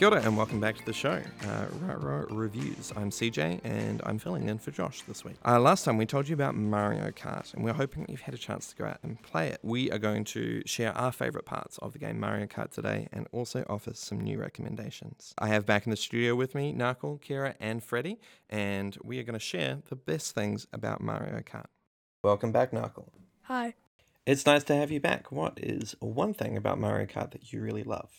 Kia ora and welcome back to the show, uh, Rara Reviews. I'm CJ and I'm filling in for Josh this week. Uh, last time we told you about Mario Kart and we're hoping you've had a chance to go out and play it. We are going to share our favourite parts of the game Mario Kart today and also offer some new recommendations. I have back in the studio with me Narkle, Kira, and Freddie, and we are going to share the best things about Mario Kart. Welcome back, Narkle. Hi. It's nice to have you back. What is one thing about Mario Kart that you really love?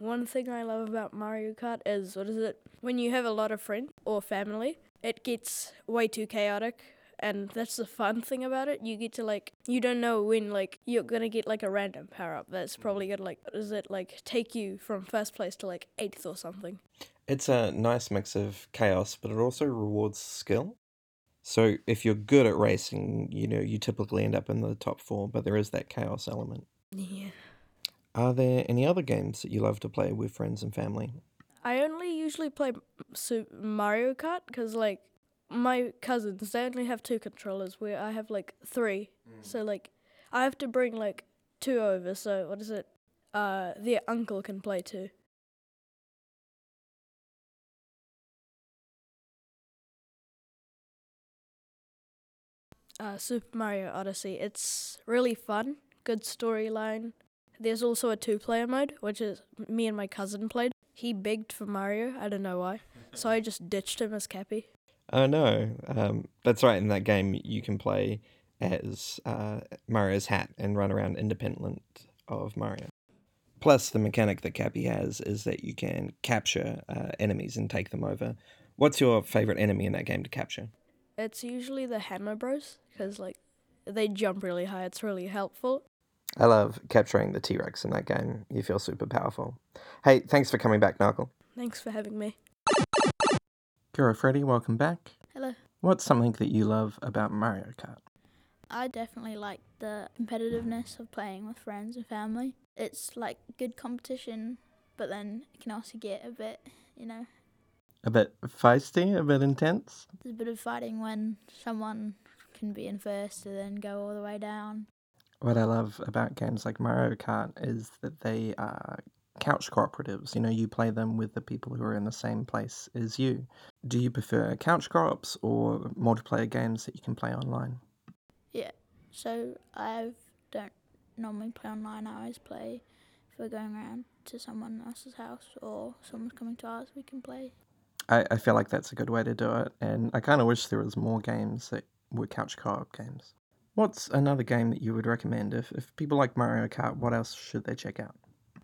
One thing I love about Mario Kart is what is it? When you have a lot of friends or family, it gets way too chaotic. And that's the fun thing about it. You get to like, you don't know when like you're gonna get like a random power up that's probably gonna like, what is it like take you from first place to like eighth or something. It's a nice mix of chaos, but it also rewards skill. So if you're good at racing, you know, you typically end up in the top four, but there is that chaos element. Yeah. Are there any other games that you love to play with friends and family? I only usually play Super Mario Kart because like my cousins they only have two controllers where I have like three. Mm. So like I have to bring like two over. So what is it? Uh, their uncle can play too. Uh, Super Mario Odyssey. It's really fun, good storyline, there's also a two player mode, which is me and my cousin played. He begged for Mario, I don't know why. So I just ditched him as Cappy. Oh no, um, that's right. In that game, you can play as uh, Mario's hat and run around independent of Mario. Plus, the mechanic that Cappy has is that you can capture uh, enemies and take them over. What's your favorite enemy in that game to capture? It's usually the Hammer Bros because like they jump really high. It's really helpful. I love capturing the T Rex in that game. You feel super powerful. Hey, thanks for coming back, Narkle. Thanks for having me. Kira Freddie, welcome back. Hello. What's something that you love about Mario Kart? I definitely like the competitiveness of playing with friends and family. It's like good competition, but then it can also get a bit, you know. A bit feisty, a bit intense? There's a bit of fighting when someone can be in first and then go all the way down. What I love about games like Mario Kart is that they are couch cooperatives. You know, you play them with the people who are in the same place as you. Do you prefer couch co-ops or multiplayer games that you can play online? Yeah. So I don't normally play online. I always play if we're going around to someone else's house or someone's coming to ours. We can play. I, I feel like that's a good way to do it, and I kind of wish there was more games that were couch co-op games. What's another game that you would recommend? If, if people like Mario Kart, what else should they check out?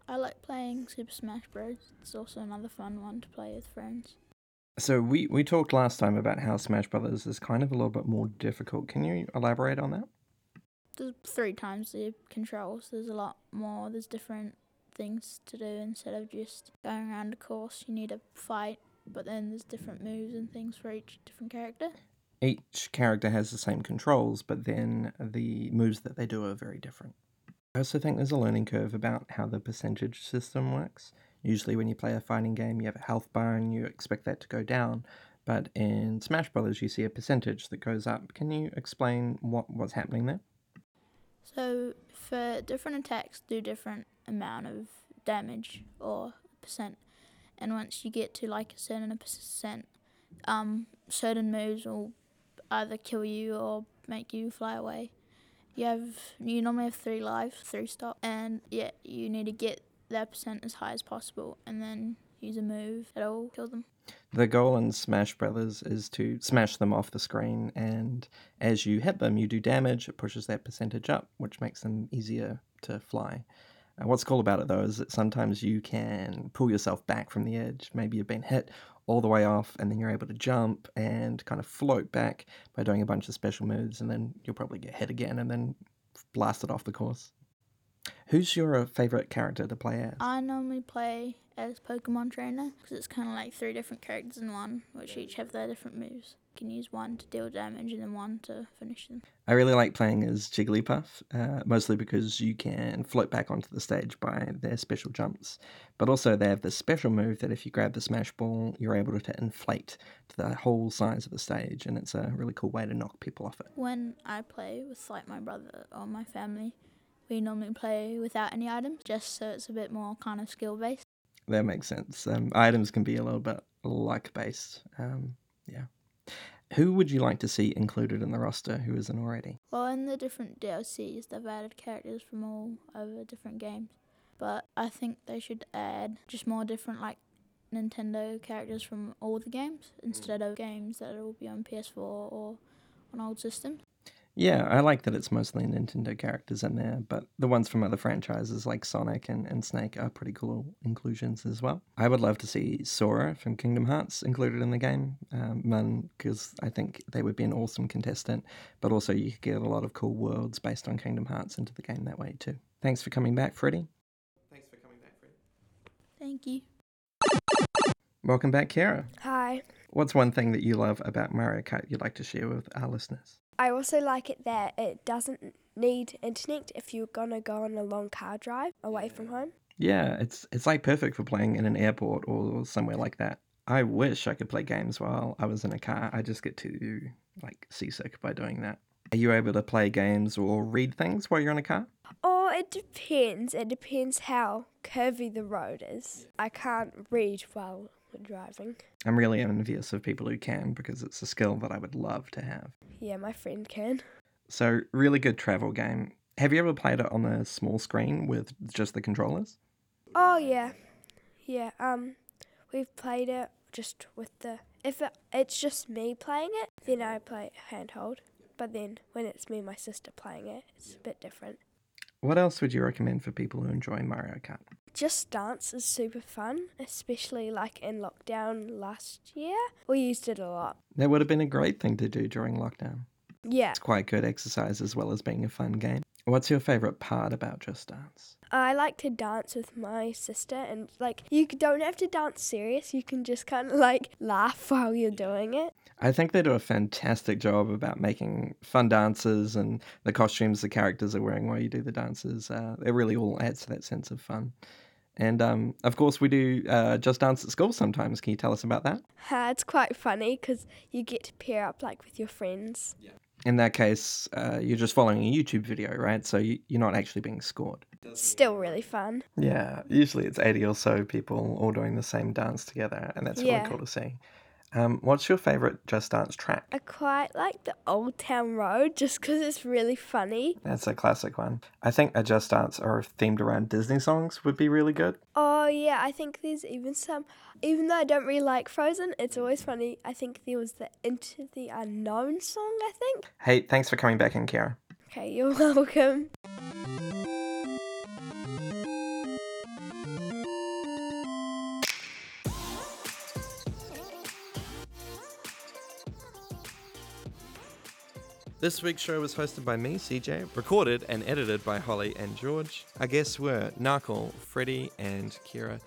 I like playing Super Smash Bros. It's also another fun one to play with friends. So we, we talked last time about how Smash Brothers is kind of a little bit more difficult. Can you elaborate on that? There's three times the controls. There's a lot more. There's different things to do instead of just going around a course. You need to fight, but then there's different moves and things for each different character each character has the same controls, but then the moves that they do are very different. I also think there's a learning curve about how the percentage system works. Usually, when you play a fighting game, you have a health bar and you expect that to go down. But in Smash Brothers, you see a percentage that goes up. Can you explain what, what's happening there? So, for different attacks, do different amount of damage or percent. And once you get to like a certain percent, um, certain moves will either kill you or make you fly away. You have you normally have three lives, three stop, and yeah, you need to get that percent as high as possible, and then use a move that'll kill them. The goal in Smash Brothers is to smash them off the screen, and as you hit them, you do damage. It pushes that percentage up, which makes them easier to fly. Uh, what's cool about it though is that sometimes you can pull yourself back from the edge. Maybe you've been hit all the way off, and then you're able to jump and kind of float back by doing a bunch of special moves, and then you'll probably get hit again and then blasted off the course. Who's your uh, favorite character to play as? I normally play as Pokemon Trainer because it's kind of like three different characters in one, which each have their different moves. Can use one to deal damage and then one to finish them. I really like playing as Jigglypuff, uh, mostly because you can float back onto the stage by their special jumps. But also, they have this special move that if you grab the Smash Ball, you're able to inflate to the whole size of the stage, and it's a really cool way to knock people off it. When I play with like my brother or my family, we normally play without any items, just so it's a bit more kind of skill based. That makes sense. Um, items can be a little bit luck based. Um, yeah. Who would you like to see included in the roster who isn't already? Well, in the different DLCs, they've added characters from all over different games. But I think they should add just more different, like Nintendo characters from all the games hmm. instead of games that will be on PS4 or on old systems. Yeah, I like that it's mostly Nintendo characters in there, but the ones from other franchises like Sonic and, and Snake are pretty cool inclusions as well. I would love to see Sora from Kingdom Hearts included in the game, um, because I think they would be an awesome contestant, but also you could get a lot of cool worlds based on Kingdom Hearts into the game that way too. Thanks for coming back, Freddie. Thanks for coming back, Freddie. Thank you. Welcome back, Kara. Hi. What's one thing that you love about Mario Kart you'd like to share with our listeners? I also like it that it doesn't need internet if you're gonna go on a long car drive away from home. Yeah, it's it's like perfect for playing in an airport or somewhere like that. I wish I could play games while I was in a car. I just get too like seasick by doing that. Are you able to play games or read things while you're in a car? Oh, it depends. It depends how curvy the road is. I can't read while driving. I'm really envious of people who can because it's a skill that I would love to have. Yeah, my friend can. So, really good travel game. Have you ever played it on a small screen with just the controllers? Oh yeah, yeah. Um, we've played it just with the. If it, it's just me playing it, then I play handhold. But then when it's me and my sister playing it, it's a bit different. What else would you recommend for people who enjoy Mario Kart? Just Dance is super fun, especially like in lockdown last year. We used it a lot. That would have been a great thing to do during lockdown. Yeah. It's quite good exercise as well as being a fun game. What's your favourite part about Just Dance? I like to dance with my sister, and like, you don't have to dance serious, you can just kind of like laugh while you're doing it. I think they do a fantastic job about making fun dances and the costumes the characters are wearing while you do the dances. Uh, it really all adds to that sense of fun. And um, of course, we do uh, Just Dance at school sometimes. Can you tell us about that? Uh, it's quite funny because you get to pair up like with your friends. Yeah. In that case, uh, you're just following a YouTube video, right? So you, you're not actually being scored. Still really fun. Yeah, usually it's 80 or so people all doing the same dance together, and that's Yeah. really cool to see. Um, what's your favourite Just Dance track? I quite like the Old Town Road just because it's really funny. That's a classic one. I think a Just Dance or themed around Disney songs would be really good. Oh, yeah, I think there's even some, even though I don't really like Frozen, it's always funny. I think there was the Into the Unknown song, I think. Hey, thanks for coming back in, Kara. Okay, you're welcome. This week's show was hosted by me, CJ, recorded and edited by Holly and George. Our guests were Narkle, Freddie, and Kira.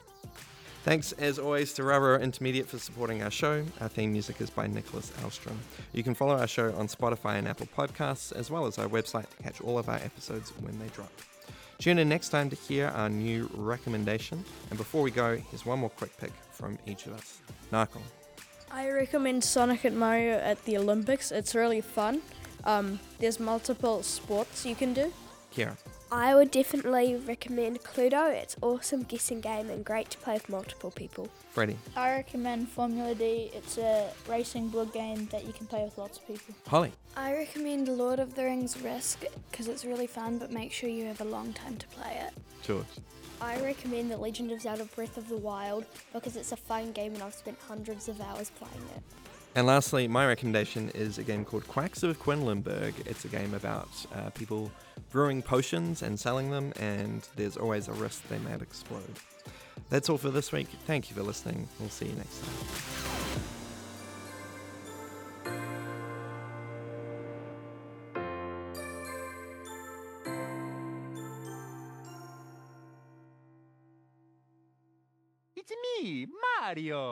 Thanks, as always, to Raroa Intermediate for supporting our show. Our theme music is by Nicholas Alstrom. You can follow our show on Spotify and Apple Podcasts, as well as our website to catch all of our episodes when they drop. Tune in next time to hear our new recommendation. And before we go, here's one more quick pick from each of us. Narkle. I recommend Sonic and Mario at the Olympics. It's really fun. Um, there's multiple sports you can do. Kira. I would definitely recommend Cluedo. It's awesome guessing game and great to play with multiple people. Freddie. I recommend Formula D. It's a racing board game that you can play with lots of people. Holly. I recommend Lord of the Rings Risk because it's really fun, but make sure you have a long time to play it. George. I recommend The Legend of Zelda Breath of the Wild because it's a fun game and I've spent hundreds of hours playing it. And lastly, my recommendation is a game called Quacks of Quedlinburg. It's a game about uh, people brewing potions and selling them, and there's always a risk they might explode. That's all for this week. Thank you for listening. We'll see you next time. It's me, Mario!